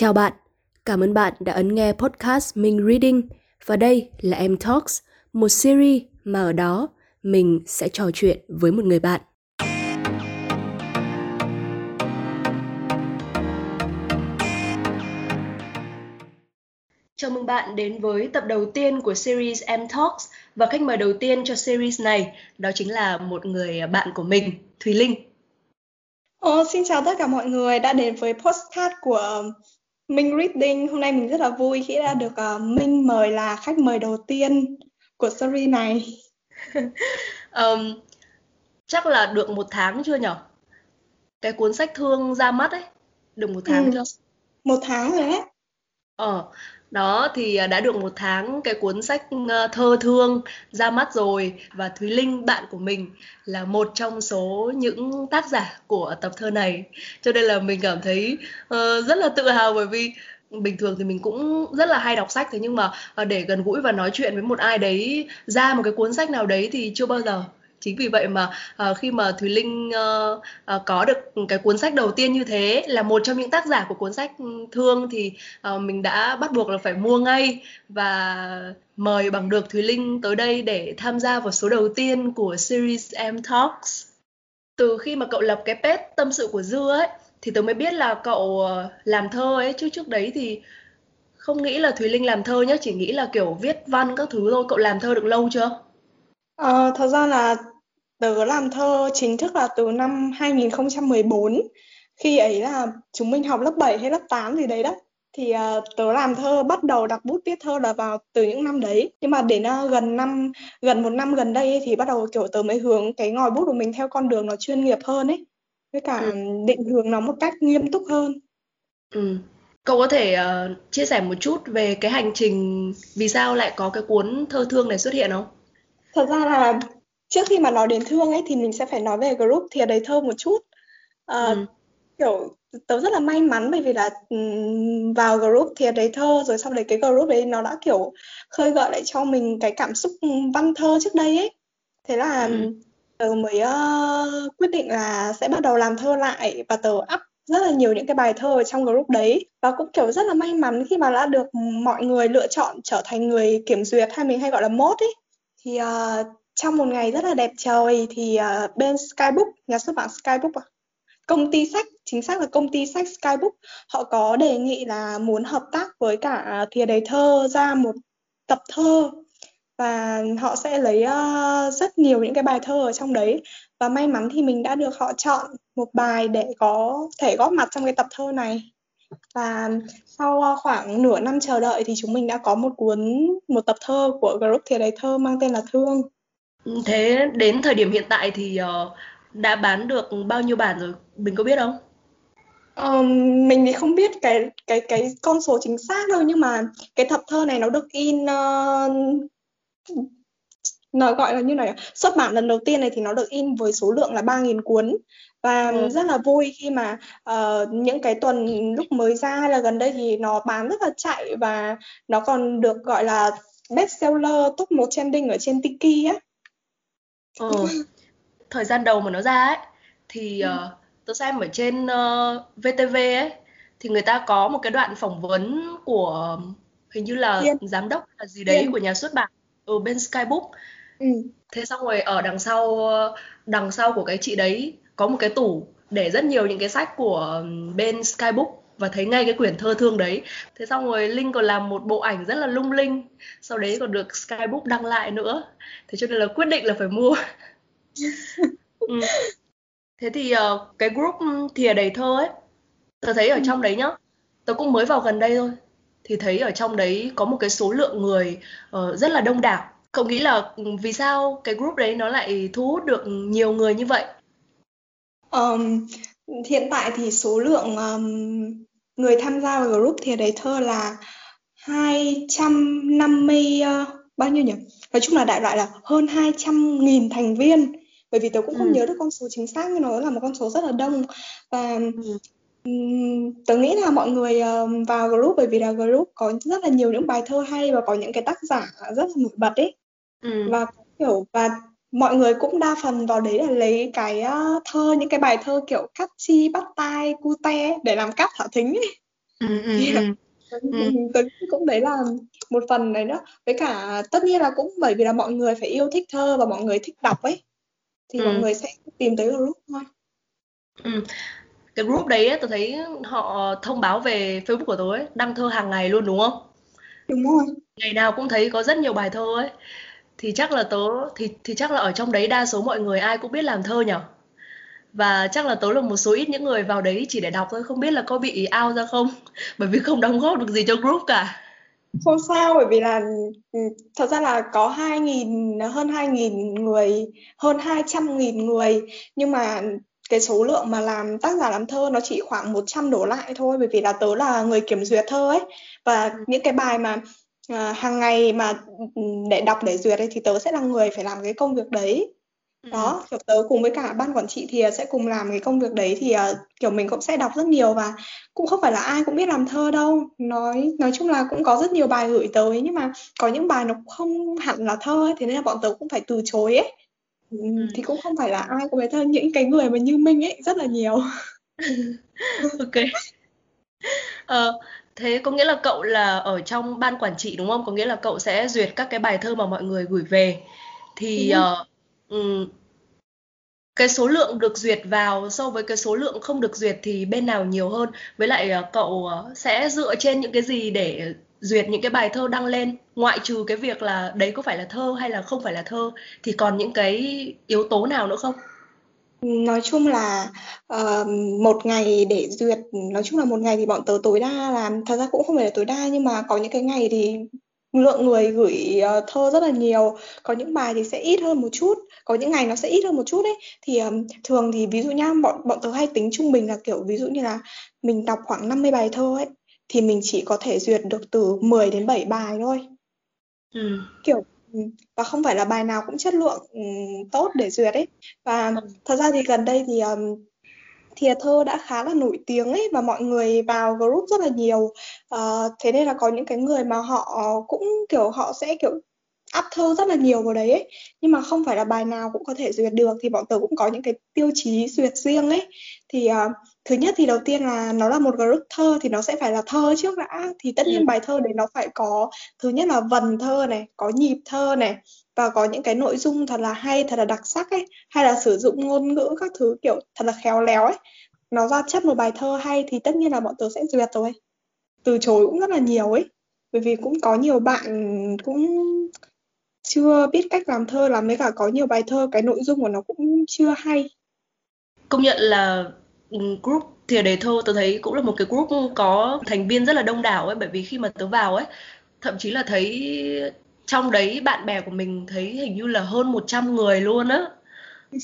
Chào bạn, cảm ơn bạn đã ấn nghe podcast Mình Reading và đây là Em Talks, một series mà ở đó mình sẽ trò chuyện với một người bạn. Chào mừng bạn đến với tập đầu tiên của series Em Talks và khách mời đầu tiên cho series này đó chính là một người bạn của mình, Thùy Linh. Ồ, xin chào tất cả mọi người đã đến với postcard của Minh Reading. Hôm nay mình rất là vui khi đã được uh, Minh mời là khách mời đầu tiên của series này. um, chắc là được một tháng chưa nhở? Cái cuốn sách thương ra mắt ấy, được một tháng ừ. chưa? Một tháng rồi đấy. Ờ, đó thì à, đã được một tháng cái cuốn sách ờ, thơ thương ra mắt rồi và Thúy Linh bạn của mình là một trong số những tác giả của tập thơ này. Cho nên là mình cảm thấy uh, rất là tự hào bởi vì bình thường thì mình cũng rất là hay đọc sách thế nhưng mà ờ, để gần gũi và nói chuyện với một ai đấy ra một cái cuốn sách nào đấy thì chưa bao giờ chính vì vậy mà uh, khi mà thùy linh uh, uh, có được cái cuốn sách đầu tiên như thế là một trong những tác giả của cuốn sách thương thì uh, mình đã bắt buộc là phải mua ngay và mời bằng được thùy linh tới đây để tham gia vào số đầu tiên của series em talks. Từ khi mà cậu lập cái page tâm sự của dư ấy thì tớ mới biết là cậu làm thơ ấy. Chứ trước đấy thì không nghĩ là thùy linh làm thơ nhá chỉ nghĩ là kiểu viết văn các thứ thôi. Cậu làm thơ được lâu chưa? Ờ, thật ra là tớ làm thơ chính thức là từ năm 2014 khi ấy là chúng mình học lớp 7 hay lớp 8 gì đấy đó. Thì uh, tớ làm thơ bắt đầu đặt bút viết thơ là vào từ những năm đấy. Nhưng mà đến uh, gần năm gần một năm gần đây ấy, thì bắt đầu kiểu tớ mới hướng cái ngòi bút của mình theo con đường nó chuyên nghiệp hơn ấy. Với cả ừ. định hướng nó một cách nghiêm túc hơn. Ừ. cậu có thể uh, chia sẻ một chút về cái hành trình vì sao lại có cái cuốn thơ thương này xuất hiện không thật ra là trước khi mà nói đến thương ấy thì mình sẽ phải nói về group thì đầy thơ một chút à, ừ. kiểu tớ rất là may mắn bởi vì là vào group thì đầy thơ rồi sau đấy cái group đấy nó đã kiểu khơi gợi lại cho mình cái cảm xúc văn thơ trước đây ấy thế là ừ. tớ mới uh, quyết định là sẽ bắt đầu làm thơ lại và tớ up rất là nhiều những cái bài thơ ở trong group đấy và cũng kiểu rất là may mắn khi mà đã được mọi người lựa chọn trở thành người kiểm duyệt hay mình hay gọi là mốt ấy thì uh, trong một ngày rất là đẹp trời thì uh, bên Skybook, nhà xuất bản Skybook à? công ty sách, chính xác là công ty sách Skybook, họ có đề nghị là muốn hợp tác với cả thìa đầy thơ ra một tập thơ. Và họ sẽ lấy uh, rất nhiều những cái bài thơ ở trong đấy. Và may mắn thì mình đã được họ chọn một bài để có thể góp mặt trong cái tập thơ này và sau khoảng nửa năm chờ đợi thì chúng mình đã có một cuốn một tập thơ của group thìa đầy thơ mang tên là thương Thế đến thời điểm hiện tại thì uh, đã bán được bao nhiêu bản rồi? Mình có biết không? Um, mình thì không biết cái cái cái con số chính xác đâu nhưng mà cái tập thơ này nó được in uh, nó gọi là như này xuất bản lần đầu tiên này thì nó được in với số lượng là 3.000 cuốn và ừ. rất là vui khi mà uh, những cái tuần lúc mới ra hay là gần đây thì nó bán rất là chạy và nó còn được gọi là bestseller top 1 trending ở trên Tiki á Ờ, thời gian đầu mà nó ra ấy thì uh, tôi xem ở trên uh, ờ, VTV ấy thì người ta có một cái đoạn phỏng vấn của hình như là Thiên. giám đốc là gì đấy Thiên. của nhà xuất bản ở bên Skybook. Ừ. Thế xong rồi ở đằng sau đằng sau của cái chị đấy có một cái tủ để rất nhiều những cái sách của bên Skybook và thấy ngay cái quyển thơ thương đấy thế xong rồi linh còn làm một bộ ảnh rất là lung linh sau đấy còn được skybook đăng lại nữa thế cho nên là quyết định là phải mua ừ. thế thì uh, cái group thìa đầy thơ ấy tớ thấy ở ừ. trong đấy nhá tớ cũng mới vào gần đây thôi thì thấy ở trong đấy có một cái số lượng người uh, rất là đông đảo cậu nghĩ là vì sao cái group đấy nó lại thu hút được nhiều người như vậy um, hiện tại thì số lượng um, người tham gia vào group thì đấy thơ là 250 uh, bao nhiêu nhỉ? Nói chung là đại loại là hơn 200 nghìn thành viên bởi vì tớ cũng không ừ. nhớ được con số chính xác nhưng nó là một con số rất là đông và ừ. tớ nghĩ là mọi người vào group bởi vì là group có rất là nhiều những bài thơ hay và có những cái tác giả rất là nổi bật ấy ừ. và kiểu và mọi người cũng đa phần vào đấy là lấy cái uh, thơ những cái bài thơ kiểu cắt chi bắt tai cute để làm cắt thả thính ấy. Ừ, ừ, thì, ừ. tớ cũng đấy là một phần đấy nữa với cả tất nhiên là cũng bởi vì là mọi người phải yêu thích thơ và mọi người thích đọc ấy thì ừ. mọi người sẽ tìm tới group thôi ừ. cái group đấy ấy, tôi thấy họ thông báo về Facebook của tôi ấy, đăng thơ hàng ngày luôn đúng không đúng rồi ngày nào cũng thấy có rất nhiều bài thơ ấy thì chắc là tớ thì thì chắc là ở trong đấy đa số mọi người ai cũng biết làm thơ nhở? Và chắc là tớ là một số ít những người vào đấy chỉ để đọc thôi không biết là có bị out ra không? Bởi vì không đóng góp được gì cho group cả. Không sao bởi vì là ừ, thật ra là có hai nghìn hơn hai nghìn người hơn hai trăm nghìn người. Nhưng mà cái số lượng mà làm tác giả làm thơ nó chỉ khoảng 100 đổ lại thôi bởi vì là tớ là người kiểm duyệt thơ ấy. Và những cái bài mà à, hàng ngày mà ừ, để đọc để duyệt ấy thì tớ sẽ là người phải làm cái công việc đấy. Ừ. đó kiểu tớ cùng với cả ban quản trị thì sẽ cùng làm cái công việc đấy thì uh, kiểu mình cũng sẽ đọc rất nhiều và cũng không phải là ai cũng biết làm thơ đâu. Nói nói chung là cũng có rất nhiều bài gửi tới nhưng mà có những bài nó không hẳn là thơ ấy, thế nên là bọn tớ cũng phải từ chối ấy. Ừ. thì cũng không phải là ai cũng biết thơ những cái người mà như mình ấy rất là nhiều. Ok. Ờ, Thế có nghĩa là cậu là ở trong ban quản trị đúng không? Có nghĩa là cậu sẽ duyệt các cái bài thơ mà mọi người gửi về. Thì uh, um, cái số lượng được duyệt vào so với cái số lượng không được duyệt thì bên nào nhiều hơn? Với lại uh, cậu uh, sẽ dựa trên những cái gì để duyệt những cái bài thơ đăng lên? Ngoại trừ cái việc là đấy có phải là thơ hay là không phải là thơ thì còn những cái yếu tố nào nữa không? Nói chung là ờ, một ngày để duyệt, nói chung là một ngày thì bọn tớ tối đa làm, thật ra cũng không phải là tối đa nhưng mà có những cái ngày thì lượng người gửi ờ, thơ rất là nhiều, có những bài thì sẽ ít hơn một chút, có những ngày nó sẽ ít hơn một chút ấy. Thì ờm, thường thì ví dụ nhá, bọn bọn tớ hay tính trung bình là kiểu ví dụ như là mình đọc khoảng 50 bài thơ ấy thì mình chỉ có thể duyệt được từ 10 đến 7 bài thôi. Ừ. Kiểu Ừ, và không phải là bài nào cũng chất lượng ừ, tốt để duyệt ấy. Và thật ra thì gần đây thì um, thìa thơ đã khá là nổi tiếng ấy và mọi người vào group rất là nhiều. Uh, thế nên là có những cái người mà họ cũng kiểu họ sẽ kiểu up thơ rất là nhiều vào đấy ấy. nhưng mà không phải là bài nào cũng có thể duyệt được thì bọn tớ cũng có những cái tiêu chí duyệt riêng ấy. Thì uh, thứ nhất thì đầu tiên là nó là một group thơ thì nó sẽ phải là thơ trước đã. Thì tất nhiên ừ. bài thơ đấy nó phải có thứ nhất là vần thơ này có nhịp thơ này và có những cái nội dung thật là hay thật là đặc sắc ấy hay là sử dụng ngôn ngữ các thứ kiểu thật là khéo léo ấy. Nó ra chất một bài thơ hay thì tất nhiên là bọn tớ sẽ duyệt rồi. Từ chối cũng rất là nhiều ấy. Bởi vì cũng có nhiều bạn cũng chưa biết cách làm thơ lắm với cả có nhiều bài thơ cái nội dung của nó cũng chưa hay công nhận là ừ, group thì đề thơ tôi thấy cũng là một cái group có thành viên rất là đông đảo ấy bởi vì khi mà tớ vào ấy thậm chí là thấy trong đấy bạn bè của mình thấy hình như là hơn 100 người luôn á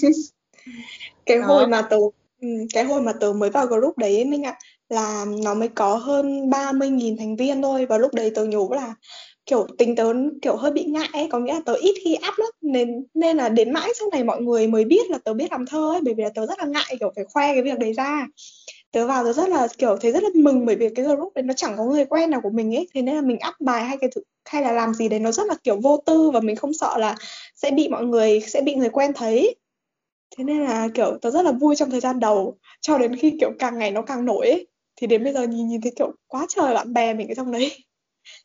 cái Đó. hồi mà tớ ừ, cái hồi mà tớ mới vào group đấy mình ạ là nó mới có hơn 30.000 thành viên thôi và lúc đấy tớ nhớ là kiểu tính tớ kiểu hơi bị ngại ấy, có nghĩa là tớ ít khi up lắm. Nên nên là đến mãi sau này mọi người mới biết là tớ biết làm thơ ấy, bởi vì là tớ rất là ngại kiểu phải khoe cái việc đấy ra. Tớ vào tớ rất là kiểu thấy rất là mừng bởi vì cái group đấy nó chẳng có người quen nào của mình ấy, thế nên là mình up bài hay cái thứ, hay là làm gì đấy nó rất là kiểu vô tư và mình không sợ là sẽ bị mọi người, sẽ bị người quen thấy. Thế nên là kiểu tớ rất là vui trong thời gian đầu, cho đến khi kiểu càng ngày nó càng nổi ấy, thì đến bây giờ nhìn nhìn thấy kiểu quá trời bạn bè mình ở trong đấy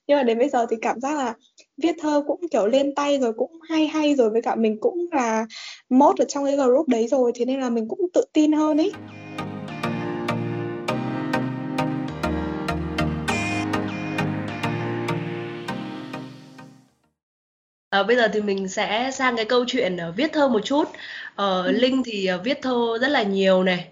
nhưng mà đến bây giờ thì cảm giác là viết thơ cũng kiểu lên tay rồi cũng hay hay rồi với cả mình cũng là mốt ở trong cái group đấy rồi thế nên là mình cũng tự tin hơn ấy À, bây giờ thì mình sẽ sang cái câu chuyện uh, viết thơ một chút. Ừ. Linh thì uh, viết thơ rất là nhiều này,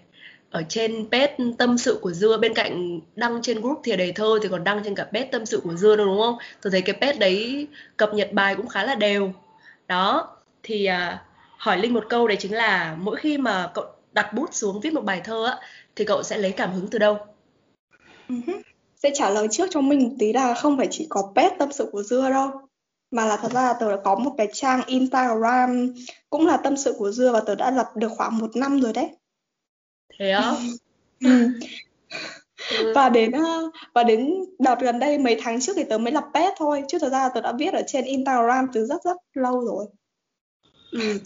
ở trên page tâm sự của dưa bên cạnh đăng trên group thìa đầy thơ thì còn đăng trên cả page tâm sự của dưa đâu đúng không? Tôi thấy cái page đấy cập nhật bài cũng khá là đều. Đó thì à, hỏi linh một câu đấy chính là mỗi khi mà cậu đặt bút xuống viết một bài thơ á thì cậu sẽ lấy cảm hứng từ đâu? Uh-huh. sẽ trả lời trước cho mình một tí là không phải chỉ có page tâm sự của dưa đâu mà là thật ra là tớ đã có một cái trang Instagram cũng là tâm sự của dưa và tớ đã lập được khoảng một năm rồi đấy thế á ừ. và đến ờ, và đến đợt gần đây mấy tháng trước thì tớ mới lập page thôi chứ thật ra tớ đã viết ở trên Instagram từ rất rất lâu rồi ừ.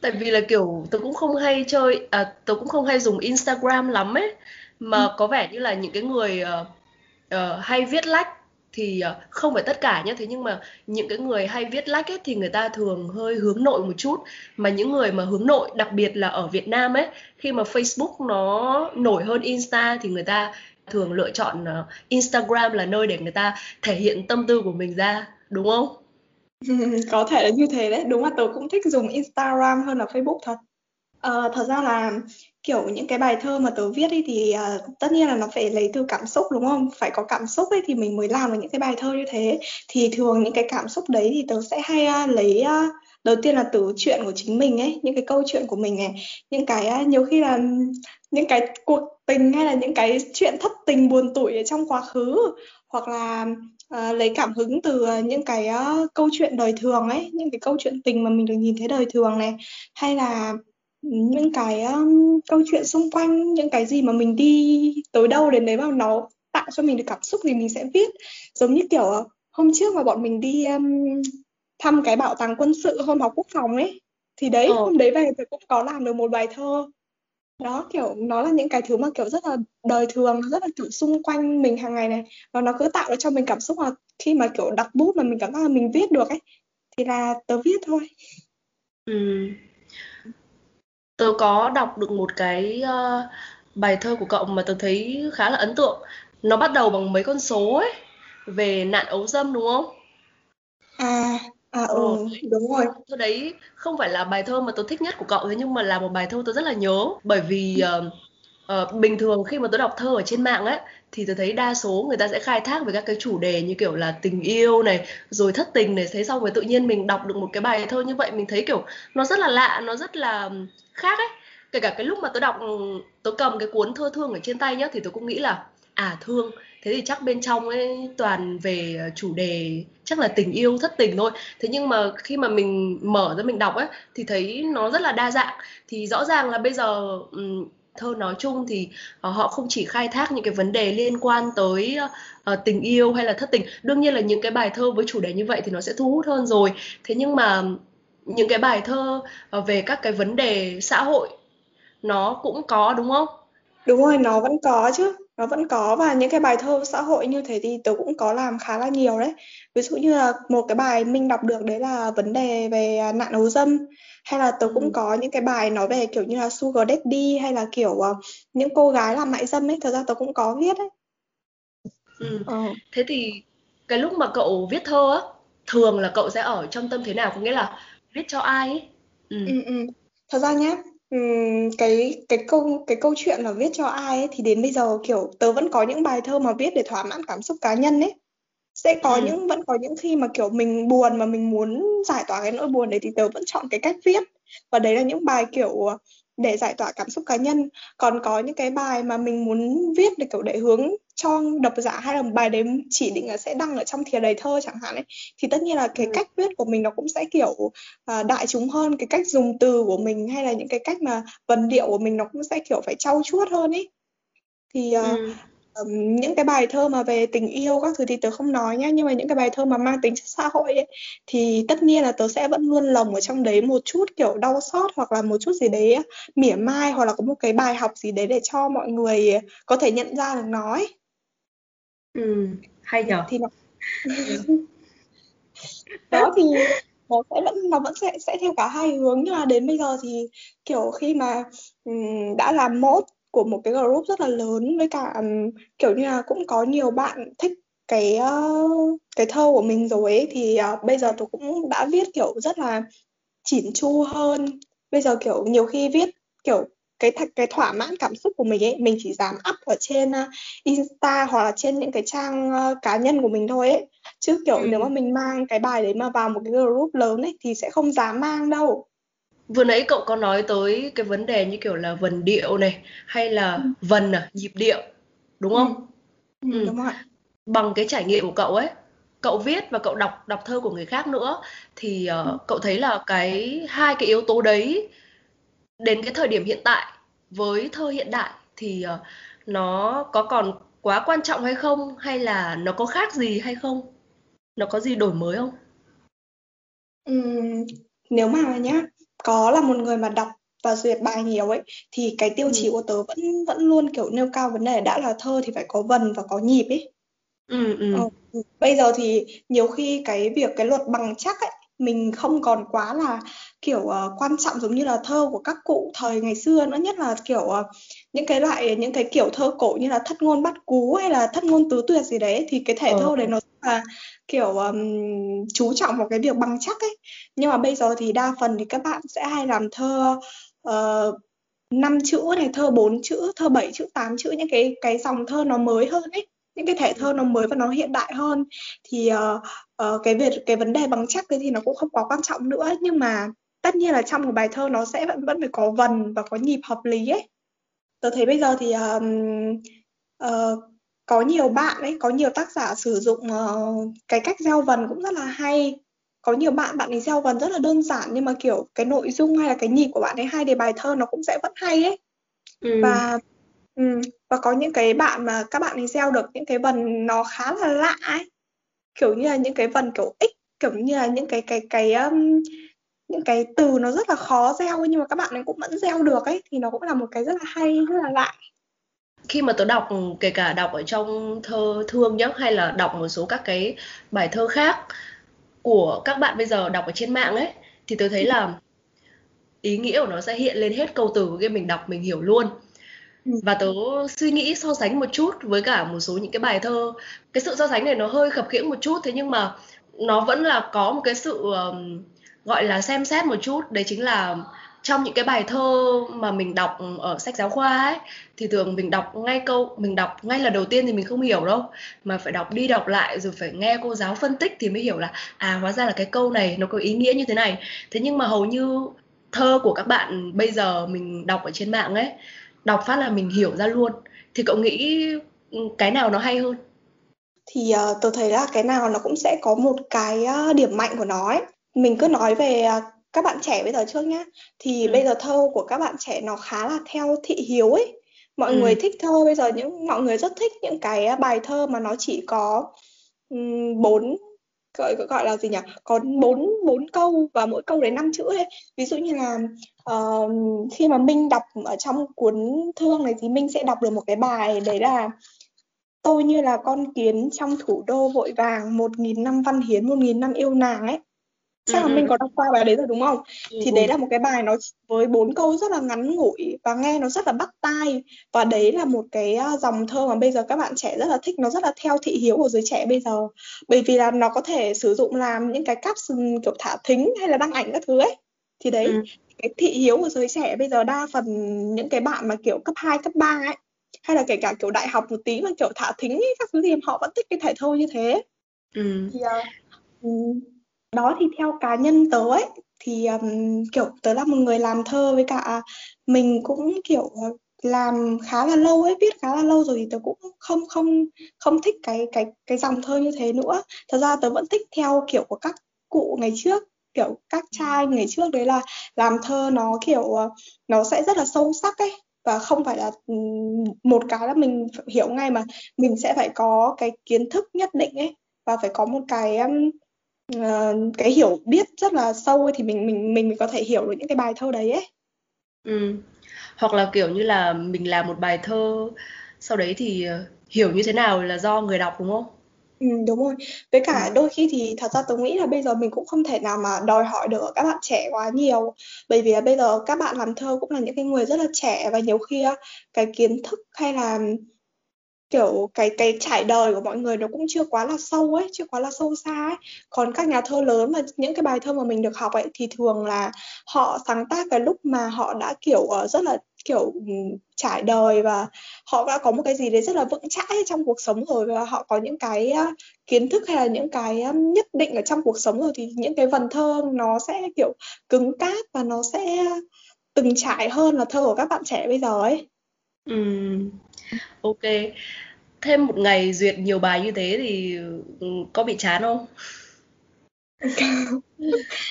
tại vì là kiểu tớ cũng không hay chơi à, tớ cũng không hay dùng Instagram lắm ấy mà ừ. có vẻ như là những cái người uh, uh, hay viết lách thì ờ, không phải tất cả nhé thế nhưng mà những cái người hay viết lách ấy thì người ta thường hơi hướng nội một chút. Mà những người mà hướng nội, đặc biệt là ở Việt Nam ấy, khi mà Facebook nó nổi hơn Insta thì người ta thường lựa chọn ờ, Instagram là nơi để người ta thể hiện tâm tư của mình ra, đúng không? có thể là như thế đấy. Đúng là tớ cũng thích dùng Instagram hơn là Facebook thật uh, thật ra là kiểu những cái bài thơ mà tớ viết ấy thì uh, tất nhiên là nó phải lấy từ cảm xúc đúng không? Phải có cảm xúc ấy thì mình mới làm được những cái bài thơ như thế. Thì thường những cái cảm xúc đấy thì tớ sẽ hay uh, lấy uh, đầu tiên là từ chuyện của chính mình ấy những cái câu chuyện của mình này. Những cái uh, nhiều khi là những cái cuộc tình hay là những cái chuyện thất tình buồn tủi ở trong quá khứ hoặc là uh, lấy cảm hứng từ uh, những cái uh, câu chuyện đời thường ấy những cái câu chuyện tình mà mình được nhìn thấy đời thường này. Hay là những cái um, câu chuyện xung quanh những cái gì mà mình đi tới đâu đến đấy mà nó tạo cho mình được cảm xúc thì mình sẽ viết giống như kiểu hôm trước mà bọn mình đi um, thăm cái bảo tàng quân sự hôm học quốc phòng ấy thì đấy ờ. hôm đấy về thì cũng có làm được một bài thơ đó kiểu nó là những cái thứ mà kiểu rất là đời thường rất là kiểu xung quanh mình hàng ngày này và nó cứ tạo cho mình cảm xúc là khi mà kiểu đặt bút mà mình cảm giác là mình viết được ấy thì là tớ viết thôi ừ. Tớ có đọc được một cái uh, bài thơ của cậu mà tớ thấy khá là ấn tượng. Nó bắt đầu bằng mấy con số ấy về nạn ấu dâm đúng không? À À ừ, ừ, đúng rồi. Thơ đấy không phải là bài thơ mà tôi thích nhất của cậu thế nhưng mà là một bài thơ tôi rất là nhớ. Bởi vì uh, Ờ, bình thường khi mà tôi đọc thơ ở trên mạng ấy, thì tôi thấy đa số người ta sẽ khai thác về các cái chủ đề như kiểu là tình yêu này, rồi thất tình này. Thế xong rồi tự nhiên mình đọc được một cái bài thơ như vậy, mình thấy kiểu nó rất là lạ, nó rất là khác ấy. Kể cả cái lúc mà tôi đọc tôi cầm cái cuốn thơ thương ở trên tay nhá, thì tôi cũng nghĩ là à thương. Thế thì chắc bên trong ấy toàn về chủ đề chắc là tình yêu, thất tình thôi. Thế nhưng mà khi mà mình mở ra mình đọc ấy, thì thấy nó rất là đa dạng. Thì rõ ràng là bây giờ thơ nói chung thì uh, họ không chỉ khai thác những cái vấn đề liên quan tới uh, tình yêu hay là thất tình. Đương nhiên là những cái bài thơ với chủ đề như vậy thì nó sẽ thu hút hơn rồi. Thế nhưng mà những cái bài thơ uh, về các cái vấn đề xã hội nó cũng có đúng không? Đúng rồi nó vẫn có chứ. Nó vẫn có và những cái bài thơ xã hội như thế thì tớ cũng có làm khá là nhiều đấy. Ví dụ như là một cái bài mình đọc được đấy là vấn đề về à, nạn ấu dâm hay là tớ cũng ừ. có những cái bài nói về kiểu như là sugar daddy hay là kiểu uh, những cô gái làm mại dâm ấy thật ra tớ cũng có viết đấy ừ. ừ. thế thì cái lúc mà cậu viết thơ á thường là cậu sẽ ở trong tâm thế nào có nghĩa là viết cho ai ấy ừ. Ừ, ừ. thật ra nhé cái cái câu cái câu chuyện là viết cho ai ấy, thì đến bây giờ kiểu tớ vẫn có những bài thơ mà viết để thỏa mãn cảm xúc cá nhân ấy sẽ có ừ. những vẫn có những khi mà kiểu mình buồn mà mình muốn giải tỏa cái nỗi buồn đấy thì tớ vẫn chọn cái cách viết. Và đấy là những bài kiểu để giải tỏa cảm xúc cá nhân. Còn có những cái bài mà mình muốn viết để kiểu để hướng cho độc giả hay là bài đấy chỉ định là sẽ đăng ở trong thìa đầy thơ chẳng hạn ấy thì tất nhiên là cái ừ. cách viết của mình nó cũng sẽ kiểu uh, đại chúng hơn. Cái cách dùng từ của mình hay là những cái cách mà vần điệu của mình nó cũng sẽ kiểu phải trau chuốt hơn ấy. Thì uh, ừ um, những cái bài thơ mà về tình yêu các thứ thì tớ không nói nhá nhưng mà những cái bài thơ mà mang tính chất xã hội ấy, thì tất nhiên là tớ sẽ vẫn luôn lồng ở trong đấy một chút kiểu đau xót hoặc là một chút gì đấy mỉa mai hoặc là có một cái bài học gì đấy để cho mọi người có thể nhận ra được nó ấy. Ừ, hay nhở. Thì nó... đó thì nó sẽ vẫn nó vẫn sẽ sẽ theo cả hai hướng nhưng mà đến bây giờ thì kiểu khi mà um, đã làm mốt của một cái group rất là lớn với cả kiểu như là cũng có nhiều bạn thích cái uh, cái thơ của mình rồi ấy thì uh, bây giờ tôi cũng đã viết kiểu rất là chỉn chu hơn. Bây giờ kiểu nhiều khi viết kiểu cái cái thỏa mãn cảm xúc của mình ấy mình chỉ dám up ở trên uh, insta hoặc là trên những cái trang uh, cá nhân của mình thôi ấy. Chứ kiểu ừ. nếu mà mình mang cái bài đấy mà vào một cái group lớn ấy thì sẽ không dám mang đâu vừa nãy cậu có nói tới cái vấn đề như kiểu là vần điệu này hay là ừ. vần à nhịp điệu đúng không ừ. Ừ. đúng rồi bằng cái trải nghiệm của cậu ấy cậu viết và cậu đọc đọc thơ của người khác nữa thì uh, ừ. cậu thấy là cái hai cái yếu tố đấy đến cái thời điểm hiện tại với thơ hiện đại thì uh, nó có còn quá quan trọng hay không hay là nó có khác gì hay không nó có gì đổi mới không uhm, nếu mà nhá có là một người mà đọc và duyệt bài nhiều ấy thì cái tiêu chí ừ. của tớ vẫn vẫn luôn kiểu nêu cao vấn đề đã là thơ thì phải có vần và có nhịp ấy ừ, ừ. Ờ, bây giờ thì nhiều khi cái việc cái luật bằng chắc ấy mình không còn quá là kiểu uh, quan trọng giống như là thơ của các cụ thời ngày xưa nữa nhất là kiểu uh, những cái loại những cái kiểu thơ cổ như là thất ngôn bắt cú hay là thất ngôn tứ tuyệt gì đấy thì cái thể ờ. thơ đấy nó là kiểu um, chú trọng vào cái việc bằng chắc ấy. Nhưng mà bây giờ thì đa phần thì các bạn sẽ hay làm thơ ờ, uh, 5 chữ này thơ 4 chữ thơ 7 chữ 8 chữ những cái cái dòng thơ nó mới hơn ấy. Những cái thể thơ nó mới và nó hiện đại hơn. Thì uh, uh, cái việc cái vấn đề bằng chắc thì nó cũng không quá quan trọng nữa. Nhưng mà tất nhiên là trong một bài thơ nó sẽ vẫn vẫn phải có vần và có nhịp hợp lý ấy. Tôi thấy bây giờ thì um, uh, có nhiều bạn ấy có nhiều tác giả sử dụng uh, cái cách gieo vần cũng rất là hay. Có nhiều bạn bạn ấy gieo vần rất là đơn giản nhưng mà kiểu cái nội dung hay là cái nhịp của bạn ấy hay để bài thơ nó cũng sẽ vẫn hay ấy. Ừ. và ừ, và có những cái bạn mà các bạn ấy gieo được những cái vần nó khá là lạ ấy. Kiểu như là những cái vần kiểu x kiểu như là những cái cái cái um, những cái từ nó rất là khó gieo nhưng mà các bạn ấy cũng vẫn gieo được ấy thì nó cũng là một cái rất là hay rất là lạ khi mà tớ đọc kể cả đọc ở trong thơ thương nhá hay là đọc một số các cái bài thơ khác của các bạn bây giờ đọc ở trên mạng ấy thì tớ thấy là ý nghĩa của nó sẽ hiện lên hết câu từ khi mình đọc mình hiểu luôn. Ừ. và tớ suy nghĩ so sánh một chút với cả một số những cái bài thơ. Cái sự so sánh này nó hơi khập khiễng một chút thế nhưng mà nó vẫn là có một cái sự um, gọi là xem xét một chút. Đấy chính là trong những cái bài thơ mà mình đọc ở sách giáo khoa ấy thì thường mình đọc ngay câu mình đọc ngay là đầu tiên thì mình không hiểu đâu. Mà phải đọc đi đọc lại rồi phải nghe cô giáo phân tích thì mới hiểu là à hóa ra là cái câu này nó có ý nghĩa như thế này. Thế nhưng mà hầu như thơ của các bạn bây giờ mình đọc ở trên mạng ấy đọc phát là mình hiểu ra luôn. Thì cậu nghĩ ừ, cái nào nó hay hơn? Thì ờ, uh, tôi thấy là cái nào nó cũng sẽ có một cái uh, điểm mạnh của nó ấy. Mình cứ nói về uh, các bạn trẻ bây giờ trước nhá thì ừ. bây giờ thơ của các bạn trẻ nó khá là theo thị hiếu ấy mọi ừ. người thích thơ bây giờ những mọi người rất thích những cái bài thơ mà nó chỉ có bốn gọi gọi là gì nhỉ có bốn bốn câu và mỗi câu đấy năm chữ ấy ví dụ như là uh, khi mà minh đọc ở trong cuốn thương này thì minh sẽ đọc được một cái bài đấy là tôi như là con kiến trong thủ đô vội vàng một nghìn năm văn hiến một nghìn năm yêu nàng ấy chắc là mình có đọc qua bài đấy rồi đúng không? Thì đấy là một cái bài nó với bốn câu rất là ngắn ngủi và nghe nó rất là bắt tai. Và đấy là một cái dòng thơ mà bây giờ các bạn trẻ rất là thích nó rất là theo thị hiếu của giới trẻ bây giờ. Bởi vì là nó có thể sử dụng làm những cái caption kiểu thả thính hay là đăng ảnh các thứ ấy. Thì đấy ừ. cái thị hiếu của giới trẻ bây giờ đa phần những cái bạn mà kiểu cấp 2, cấp 3 ấy hay là kể cả kiểu đại học một tí mà kiểu thả thính ấy, các thứ thì họ vẫn thích cái thể thơ như thế. Ừ. thì uh, đó thì theo cá nhân tớ ấy thì um, kiểu tớ là một người làm thơ với cả mình cũng kiểu làm khá là lâu ấy viết khá là lâu rồi thì tớ cũng không không không thích cái cái cái dòng thơ như thế nữa. Thật ra tớ vẫn thích theo kiểu của các cụ ngày trước kiểu các trai ngày trước đấy là làm thơ nó kiểu nó sẽ rất là sâu sắc ấy. Và không phải là một cái là mình hiểu ngay mà mình sẽ phải có cái kiến thức nhất định ấy. Và phải có một cái um, uh, cái hiểu biết rất là sâu thì mình mình mình có thể hiểu được những cái bài thơ đấy ấy. Ừ. Hoặc là kiểu như là mình làm một bài thơ sau đấy thì ờ, hiểu như thế nào là do người đọc đúng không? Ừ, đúng rồi. Với cả ừ. đôi khi thì thật ra tôi nghĩ là bây giờ mình cũng không thể nào mà đòi hỏi được các bạn trẻ quá nhiều bởi vì là bây giờ các bạn làm thơ cũng là những cái người rất là trẻ và nhiều khi cái kiến thức hay là kiểu cái cái trải đời của mọi người nó cũng chưa quá là sâu ấy, chưa quá là sâu xa ấy còn các nhà thơ lớn mà, những cái bài thơ mà mình được học ấy, thì thường là họ sáng tác cái lúc mà họ đã kiểu ờ, rất là kiểu ừ, trải đời và họ đã có một cái gì đấy rất là vững chãi trong cuộc sống rồi và họ có những cái ờ, kiến thức hay là những cái nhất định ở trong cuộc sống rồi thì những cái vần thơ nó sẽ kiểu cứng cáp và nó sẽ từng trải hơn là thơ của các bạn trẻ bây giờ ấy. Ừ. Ok. Thêm một ngày duyệt nhiều bài như thế thì ừ, có bị chán không?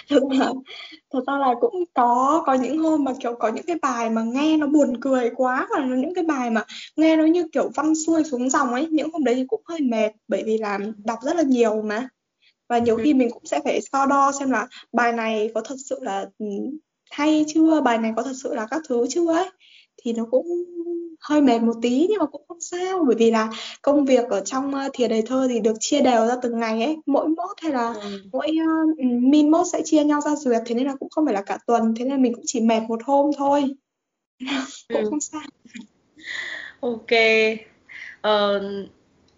thật ra thật ra là cũng có có những hôm mà kiểu có những cái bài mà nghe nó buồn cười quá hoặc là những cái bài mà nghe nó như kiểu văn xuôi xuống dòng ấy những hôm đấy thì cũng hơi mệt bởi vì là đọc rất là nhiều mà và nhiều khi mình cũng sẽ phải so đo xem là bài này có thật sự là ừ, hay chưa bài này có thật sự là các thứ chưa ấy thì nó cũng hơi mệt một tí nhưng mà cũng không sao. Bởi vì là công việc ở trong uh, thìa đầy thơ thì được chia đều ra từng ngày ấy. Mỗi mốt hay là ừ. mỗi uh, min mốt sẽ chia nhau ra duyệt. Thế nên là cũng không phải là cả tuần. Thế nên mình cũng chỉ mệt một hôm thôi. Cũng ừ. không sao. Ok. Uh,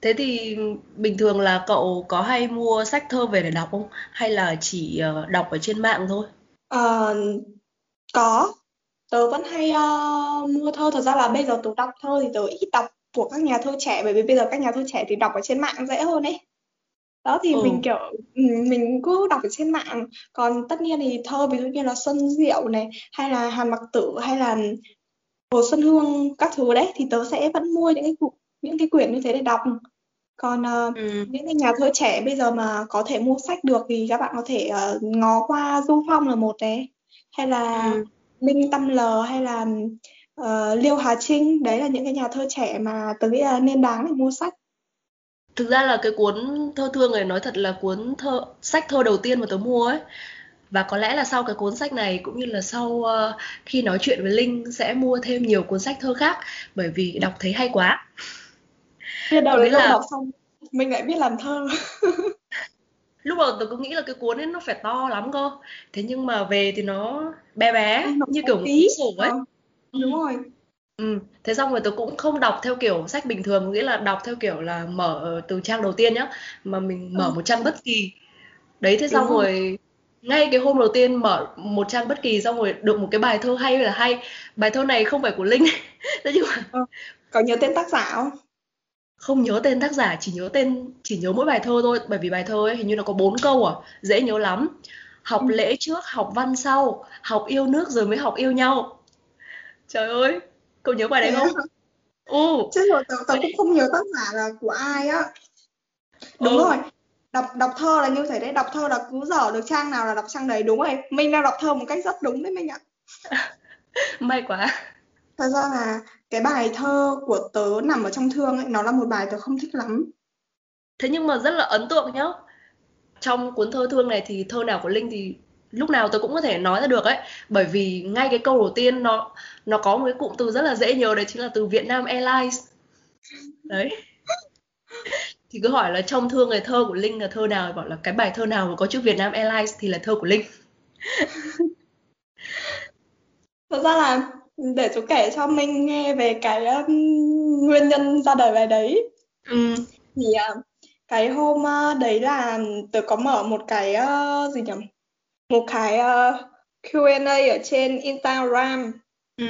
thế thì bình thường là cậu có hay mua sách thơ về để đọc không? Hay là chỉ uh, đọc ở trên mạng thôi? Uh, có tớ vẫn hay uh, mua thơ thật ra là bây giờ tớ đọc thơ thì tớ ít đọc của các nhà thơ trẻ bởi vì bây giờ các nhà thơ trẻ thì đọc ở trên mạng dễ hơn ấy đó thì ừ. mình kiểu mình cứ đọc ở trên mạng còn tất nhiên thì thơ ví dụ như là Xuân Diệu này hay là Hàn Mặc Tử hay là Hồ Xuân Hương các thứ đấy thì tớ sẽ vẫn mua những cái những cái quyển như thế để đọc còn uh, ừ. những cái nhà thơ trẻ bây giờ mà có thể mua sách được thì các bạn có thể uh, ngó qua Du Phong là một đấy hay là ừ. Minh Tâm L hay là uh, Liêu Hà Trinh đấy là những cái nhà thơ trẻ mà tớ nghĩ là nên đáng để mua sách thực ra là cái cuốn thơ thương này nói thật là cuốn thơ sách thơ đầu tiên mà tớ mua ấy và có lẽ là sau cái cuốn sách này cũng như là sau uh, khi nói chuyện với Linh sẽ mua thêm nhiều cuốn sách thơ khác bởi vì đọc thấy hay quá. Thế đầu đấy là đọc xong mình lại biết làm thơ. lúc đầu tôi cứ nghĩ là cái cuốn ấy nó phải to lắm cơ thế nhưng mà về thì nó bé bé nó như kiểu tí sổ ấy ờ, ừ. đúng rồi ừ. thế xong rồi tôi cũng không đọc theo kiểu sách bình thường nghĩa là đọc theo kiểu là mở từ trang đầu tiên nhá mà mình mở ừ. một trang bất kỳ đấy thế xong rồi. rồi ngay cái hôm đầu tiên mở một trang bất kỳ xong rồi được một cái bài thơ hay là hay bài thơ này không phải của linh thế nhưng mà ừ. có nhớ tên tác giả không không nhớ tên tác giả chỉ nhớ tên chỉ nhớ mỗi bài thơ thôi bởi vì bài thơ ấy hình như nó có bốn câu à dễ nhớ lắm. Học ừ. lễ trước học văn sau học yêu nước rồi mới học yêu nhau. Trời ơi cậu nhớ bài đấy không? Ừ chứ rồi tớ, tớ cũng không nhớ tác giả là của ai á. Đúng ừ. rồi đọc đọc thơ là như thế đấy đọc thơ là cứ dở được trang nào là đọc trang đấy đúng rồi. Mình đang đọc thơ một cách rất đúng đấy mình ạ. May quá thật ra là cái bài thơ của tớ nằm ở trong thương ấy nó là một bài tớ không thích lắm. Thế nhưng mà rất là ấn tượng nhá. Trong cuốn thơ thương này thì thơ nào của linh thì lúc nào tớ cũng có thể nói ra được ấy. Bởi vì ngay cái câu đầu tiên nó nó có một cái cụm từ rất là dễ nhớ đấy chính là từ Việt Nam Airlines. Đấy. Thì cứ hỏi là trong thương người thơ của linh là thơ nào bảo là cái bài thơ nào mà có chữ Việt Nam Airlines thì là thơ của linh. Thật ra là để chú kể cho mình nghe về cái um, nguyên nhân ra đời bài đấy. Ừ. thì uh, cái hôm uh, đấy là tớ có mở một cái uh, gì nhỉ? Một cái uh, Q&A ở trên Instagram. Ừ.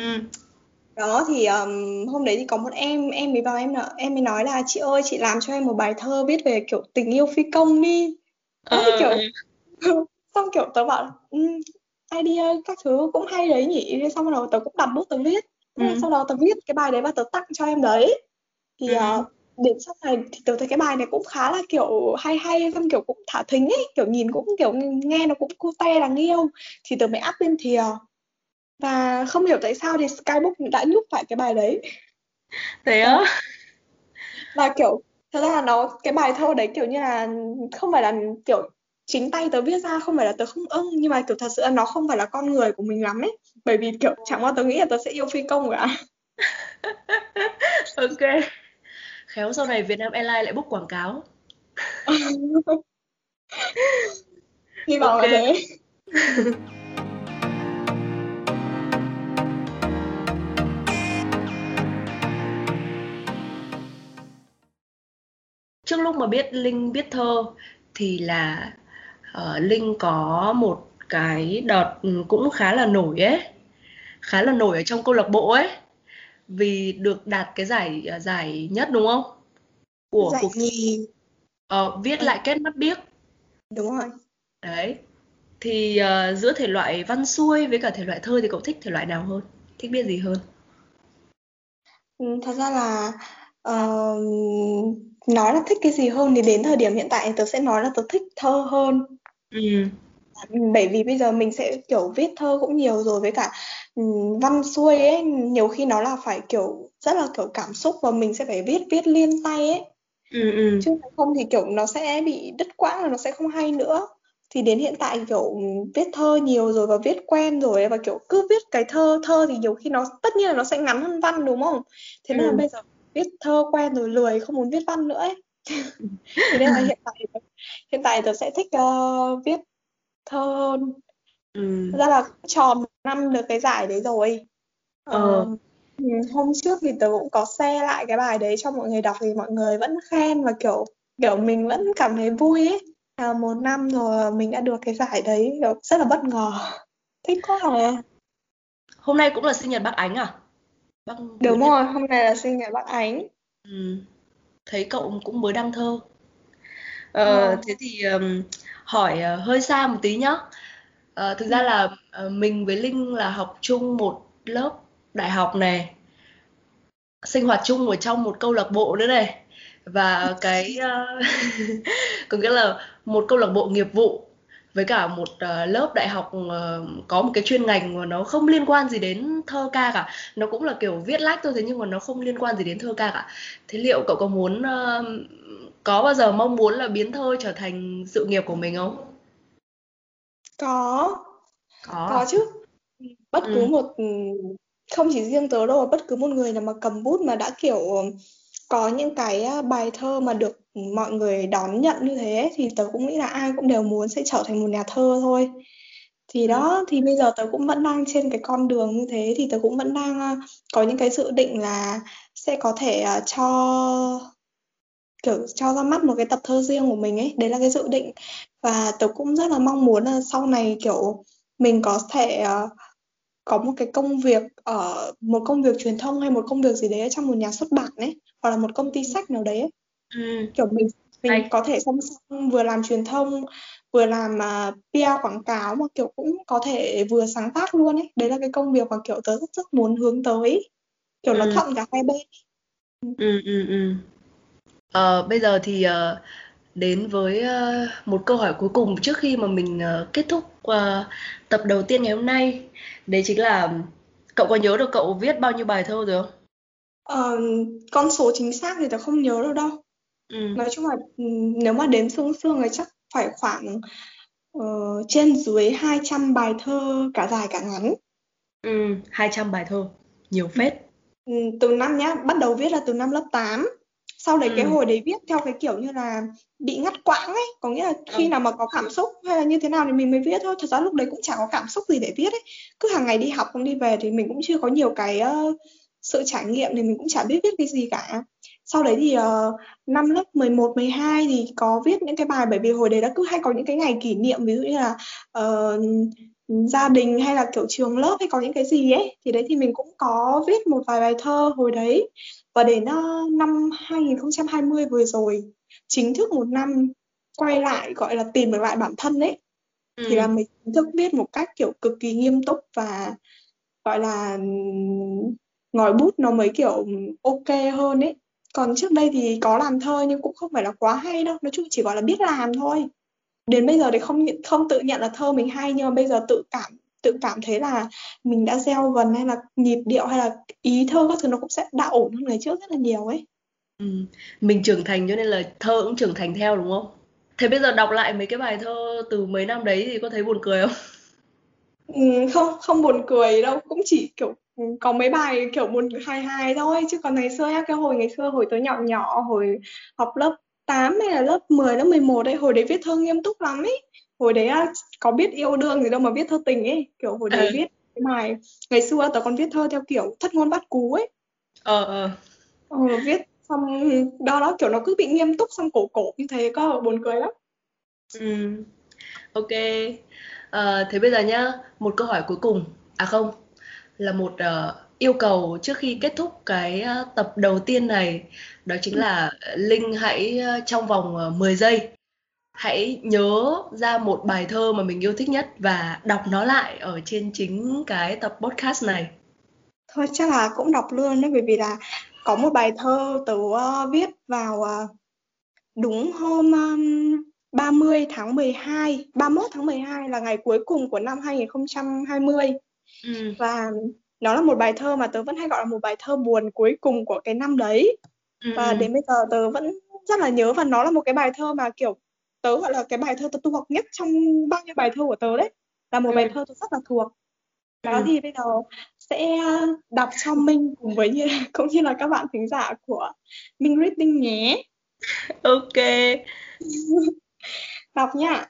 đó thì um, hôm đấy thì có một em em mới vào em em mới nói là chị ơi chị làm cho em một bài thơ viết về kiểu tình yêu phi công đi. Đó thì kiểu xong kiểu tớ bảo um, idea các thứ cũng hay đấy nhỉ. Xong rồi tớ cũng đặt bút tớ viết. Ừ. sau đó tớ viết cái bài đấy và tớ tặng cho em đấy. Thì ừ. uh, đến sau này thì tớ thấy cái bài này cũng khá là kiểu hay hay xong kiểu cũng thả thính ấy. Kiểu nhìn cũng kiểu nghe nó cũng cute đáng yêu. Thì tớ mới up lên thìa và không hiểu tại sao thì Skybook đã nhúc phải cái bài đấy. Thế á? Là kiểu thật ra là nó cái bài thơ đấy kiểu như là không phải là kiểu chính tay tớ viết ra không phải là tớ không ưng nhưng mà kiểu thật sự là nó không phải là con người của mình lắm ấy. Bởi vì kiểu chẳng bao tớ nghĩ là tớ sẽ yêu phi công cả. Ok. Khéo sau này Việt Nam Airlines lại book quảng cáo. Hy vọng okay. là thế. Trước lúc mà biết Linh biết thơ thì là uh, Linh có một cái đợt ừ, cũng khá là nổi ấy khá là nổi ở trong câu lạc bộ ấy vì được đạt cái giải ờ, giải nhất đúng không? Của giải cuộc nhì uh, viết ừ. lại kết mắt biếc. Đúng rồi. Đấy thì uh, giữa thể loại văn xuôi với cả thể loại thơ thì cậu thích thể loại nào hơn? Thích biết gì hơn? Ừ, thật ra là uh, nói là thích cái gì hơn thì đến thời điểm hiện tại tớ sẽ nói là tớ thích thơ hơn Ừ. Bởi vì bây giờ mình sẽ kiểu viết thơ cũng nhiều rồi với cả ừ, văn xuôi ấy nhiều khi nó là phải kiểu rất là kiểu cảm xúc và mình sẽ phải viết viết liên tay ấy. Ừ. Chứ không thì kiểu nó sẽ bị đứt quãng và nó sẽ không hay nữa. thì đến hiện tại kiểu viết thơ nhiều rồi và viết quen rồi và kiểu cứ viết cái thơ thơ thì nhiều khi nó tất nhiên là nó sẽ ngắn hơn văn đúng không thế nên là ừ. bây giờ viết thơ quen rồi lười không muốn viết văn nữa ấy thế nên là hiện tại hiện tại tớ sẽ thích uh, viết thơ hơn ừ. ra là tròn năm được cái giải đấy rồi. Ờ. uh, hôm trước thì tớ cũng có share lại cái bài đấy cho mọi người đọc thì mọi người vẫn khen và kiểu kiểu mình vẫn cảm thấy vui ấy. À, một năm rồi mình đã được cái giải đấy kiểu rất là bất ngờ. Thích quá à. Hôm nay cũng là sinh nhật bác ánh à? Bác đúng rồi hôm nay là sinh nhật bác ánh. Ừ. thấy cậu cũng mới đăng thơ. Ờ, à. thế thì um, hỏi uh, hơi xa một tí nhá. Uh, thực ra là uh, mình với linh là học chung một lớp đại học này sinh hoạt chung ở trong một câu lạc bộ nữa này. Và cái uh, có nghĩa là một câu lạc bộ nghiệp vụ với cả một uh, lớp đại học uh, có một cái chuyên ngành mà nó không liên quan gì đến thơ ca cả. Nó cũng là kiểu viết lách thôi thế nhưng mà nó không liên quan gì đến thơ ca cả. Thế liệu cậu có muốn uh, có bao giờ mong muốn là biến thơ trở thành sự nghiệp của mình không? Có. Có có chứ. Bất cứ ừ. một không chỉ riêng tớ đâu bất cứ một người nào mà cầm bút mà đã kiểu có những cái bài thơ mà được mọi người đón nhận như thế thì tớ cũng nghĩ là ai cũng đều muốn sẽ trở thành một nhà thơ thôi. Thì ừ. đó thì bây giờ tớ cũng vẫn đang trên cái con đường như thế thì tớ cũng vẫn đang có những cái dự định là sẽ có thể cho kiểu cho ra mắt một cái tập thơ riêng của mình ấy. Đấy là cái dự định. Và tớ cũng rất là mong muốn là sau này kiểu mình có thể uh, có một cái công việc ở một công việc truyền thông hay một công việc gì đấy trong một nhà xuất bản ấy hoặc là một công ty sách nào đấy ấy. Ừ. kiểu mình mình Hay. có thể song song vừa làm truyền thông vừa làm uh, PR quảng cáo mà kiểu cũng có thể vừa sáng tác luôn ấy đấy là cái công việc mà kiểu tớ rất rất muốn hướng tới kiểu ừ. nó thuận cả hai bên ừ ừ ừ ờ, bây giờ thì uh, đến với uh, một câu hỏi cuối cùng trước khi mà mình uh, kết thúc uh, tập đầu tiên ngày hôm nay đấy chính là cậu có nhớ được cậu viết bao nhiêu bài thơ rồi không? Ờ, con số chính xác thì tớ không nhớ được đâu. Ừ. Nói chung là ừ, nếu mà đếm xương xương thì chắc phải khoảng uh, trên dưới 200 bài thơ cả dài cả ngắn. Ừ, 200 bài thơ, nhiều phết. Ừ, từ năm nhá, bắt đầu viết là từ năm lớp 8 sau đấy ừ. cái hồi đấy viết theo cái kiểu như là bị ngắt quãng ấy có nghĩa là khi ừ. nào mà có cảm xúc hay là như thế nào thì mình mới viết thôi thật ra lúc đấy cũng chẳng có cảm xúc gì để viết ấy cứ hàng ngày đi học không đi về thì mình cũng chưa có nhiều cái uh, sự trải nghiệm thì mình cũng chả biết viết cái gì cả sau đấy thì uh, năm lớp 11, 12 thì có viết những cái bài bởi vì hồi đấy đã cứ hay có những cái ngày kỷ niệm ví dụ như là uh, gia đình hay là kiểu trường lớp hay có những cái gì ấy thì đấy thì mình cũng có viết một vài bài thơ hồi đấy. Và đến uh, năm 2020 vừa rồi chính thức một năm quay lại gọi là tìm được lại bản thân ấy ừ. thì là mình chính thức viết một cách kiểu cực kỳ nghiêm túc và gọi là ngòi bút nó mới kiểu ok hơn ấy. Còn trước đây thì có làm thơ nhưng cũng không phải là quá hay đâu nói chung chỉ gọi là biết làm thôi đến bây giờ thì không không tự nhận là thơ mình hay nhưng mà bây giờ tự cảm tự cảm thấy là mình đã gieo vần hay là nhịp điệu hay là ý thơ các thứ nó cũng sẽ đã ổn hơn ngày trước rất là nhiều ấy ừ. mình trưởng thành cho nên là thơ cũng trưởng thành theo đúng không thế bây giờ đọc lại mấy cái bài thơ từ mấy năm đấy thì có thấy buồn cười không ừ, không không buồn cười đâu cũng chỉ kiểu có mấy bài kiểu buồn hài hài thôi chứ còn ngày xưa cái hồi ngày xưa hồi tớ nhỏ nhỏ hồi học lớp 8 hay là lớp 10 lớp 11 ấy hồi đấy viết thơ nghiêm túc lắm ấy. Hồi đấy có biết yêu đương gì đâu mà viết thơ tình ấy. Kiểu hồi đấy ừ. viết cái bài ngày xưa tớ còn viết thơ theo kiểu thất ngôn bắt cú ấy. Ờ ờ. Ờ viết xong đó đó kiểu nó cứ bị nghiêm túc xong cổ cổ như thế cơ buồn cười lắm. Ừ. Ok. À, thế bây giờ nhá một câu hỏi cuối cùng. À không là một uh, yêu cầu trước khi kết thúc cái uh, tập đầu tiên này đó chính là linh hãy uh, trong vòng uh, 10 giây hãy nhớ ra một bài thơ mà mình yêu thích nhất và đọc nó lại ở trên chính cái tập podcast này thôi chắc là cũng đọc luôn đấy bởi vì là có một bài thơ tớ uh, viết vào uh, đúng hôm um, 30 tháng 12 31 tháng 12 là ngày cuối cùng của năm 2020 ừ. và nó là một bài thơ mà tớ vẫn hay gọi là một bài thơ buồn cuối cùng của cái năm đấy. Ừ. và đến bây giờ tớ vẫn rất là nhớ và nó là một cái bài thơ mà kiểu tớ gọi là cái bài thơ tớ thuộc nhất trong bao nhiêu bài thơ của tớ đấy. Là một ừ. bài thơ tớ rất là thuộc. Đó ừ. thì bây giờ sẽ đọc cho Minh cùng với như cũng như là các bạn thính giả của Minh Reading nhé. Ok. Đọc nhá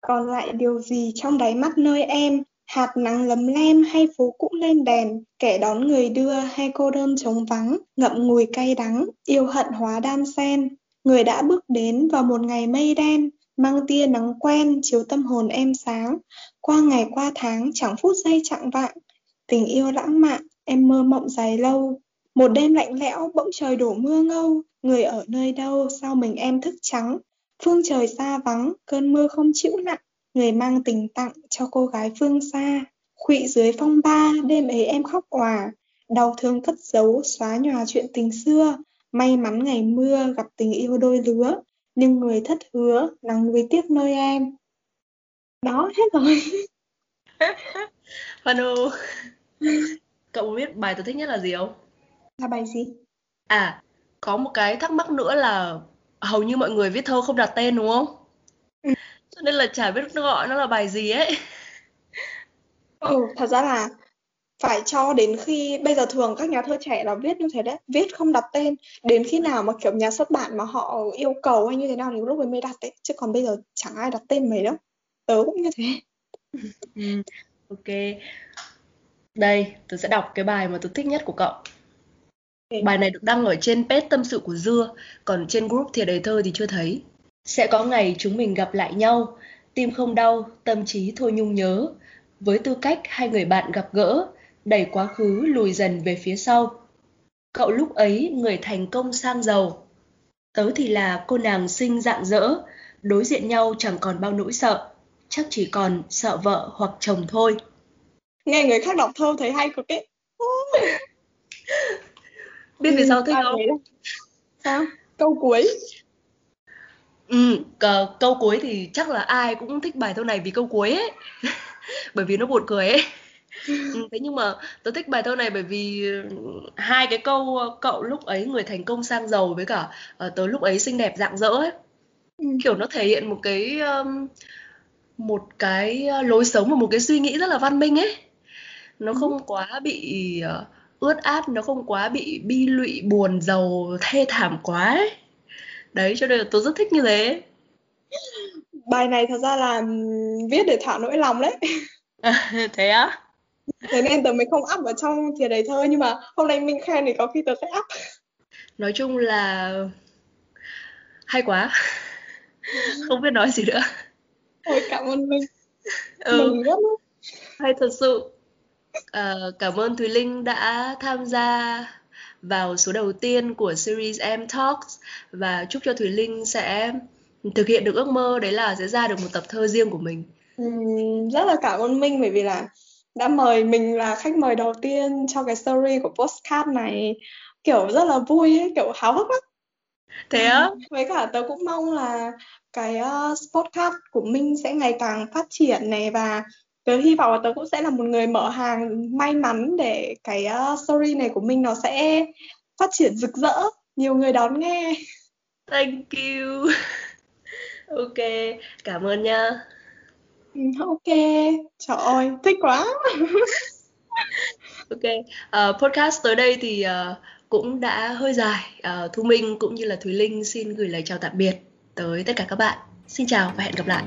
còn lại điều gì trong đáy mắt nơi em hạt nắng lấm lem hay phố cũ lên đèn, kẻ đón người đưa hay cô đơn trống vắng, ngậm ngùi cay đắng, yêu hận hóa đan sen. Người đã bước đến vào một ngày mây đen, mang tia nắng quen chiếu tâm hồn em sáng. Qua ngày qua tháng, chẳng phút giây chặng vạng, tình yêu lãng mạn, em mơ mộng dài lâu. Một đêm lạnh lẽo, bỗng trời đổ mưa ngâu, người ở nơi đâu, sao mình em thức trắng? Phương trời xa vắng, cơn mưa không chịu nặng người mang tình tặng cho cô gái phương xa khuỵu dưới phong ba đêm ấy em khóc òa. Đau thương cất giấu xóa nhòa chuyện tình xưa. May mắn ngày mưa gặp tình yêu đôi lứa nhưng người thất hứa nắng nuối tiếc nơi em. Đó hết rồi. Manu cậu biết bài tôi thích nhất là gì không? Là bài gì? À có một cái thắc mắc nữa là hầu như mọi người viết thơ không đặt tên đúng không? Ừ. cho nên là chả biết nó gọi nó là bài gì ấy. Ừ thật ra là phải cho đến khi bây giờ thường các nhà thơ trẻ là viết như thế đấy viết không đặt tên. Đến khi nào mà kiểu nhà xuất bản mà họ yêu cầu hay như thế nào thì lúc ấy mới đặt đấy chứ còn bây giờ chẳng ai đặt tên mày đâu. Tớ cũng như thế. Ừ, ok. Đây tôi sẽ đọc cái bài mà tôi thích nhất của cậu. Bài này được đăng ở trên page tâm sự của Dưa, còn trên group thiệt đầy thơ thì chưa thấy. Sẽ có ngày chúng mình gặp lại nhau, tim không đau, tâm trí thôi nhung nhớ. Với tư cách hai người bạn gặp gỡ, đẩy quá khứ lùi dần về phía sau. Cậu lúc ấy người thành công sang giàu. Tớ thì là cô nàng xinh dạng dỡ, đối diện nhau chẳng còn bao nỗi sợ, chắc chỉ còn sợ vợ hoặc chồng thôi. Nghe người khác đọc thơ thấy hay cực ấy. biết vì sao thích không sao câu cuối ừ cờ, câu cuối thì chắc là ai cũng thích bài thơ này vì câu cuối ấy bởi vì nó buồn cười ấy ừ, thế nhưng mà tớ thích bài thơ này bởi vì hai cái câu cậu lúc ấy người thành công sang giàu với cả uh, tớ lúc ấy xinh đẹp dạng dỡ ấy ừ. kiểu nó thể hiện một cái um, một cái lối sống và một cái suy nghĩ rất là văn minh ấy nó ừ. không quá bị uh, ướt át nó không quá bị bi lụy buồn giàu thê thảm quá ấy. Đấy cho nên là tôi rất thích như thế. Bài này thật ra là viết để thả nỗi lòng đấy. Thế á? Thế nên tớ mới không up ở trong thiệt đầy thơ nhưng mà hôm nay mình khen thì có khi tớ sẽ up. Nói chung là hay quá. Không biết nói gì nữa. Ôi cảm ơn Minh. Ừ. Mừng rất hay thật sự. Uh, cảm ơn Thùy Linh đã tham gia vào số đầu tiên của series M Talks và chúc cho Thùy Linh sẽ thực hiện được ước mơ đấy là sẽ ra được một tập thơ riêng của mình. Ừ, rất là cảm ơn Minh bởi vì là đã mời mình là khách mời đầu tiên cho cái story của postcard này kiểu rất là vui ấy, kiểu háo hức lắm. Thế á? Với cả tớ cũng mong là cái uh, podcast của Minh sẽ ngày càng phát triển này và tớ hy vọng là tớ cũng sẽ là một người mở hàng may mắn để cái uh, story này của mình nó sẽ phát triển rực rỡ. Nhiều người đón nghe. Thank you. Ok cảm ơn nha. Ừ, ok. Trời ơi thích quá. Ok uh, podcast tới đây thì uh, cũng đã hơi dài. Uh, thu minh cũng như là thùy linh xin gửi lời chào tạm biệt tới tất cả các bạn. Xin chào và hẹn gặp lại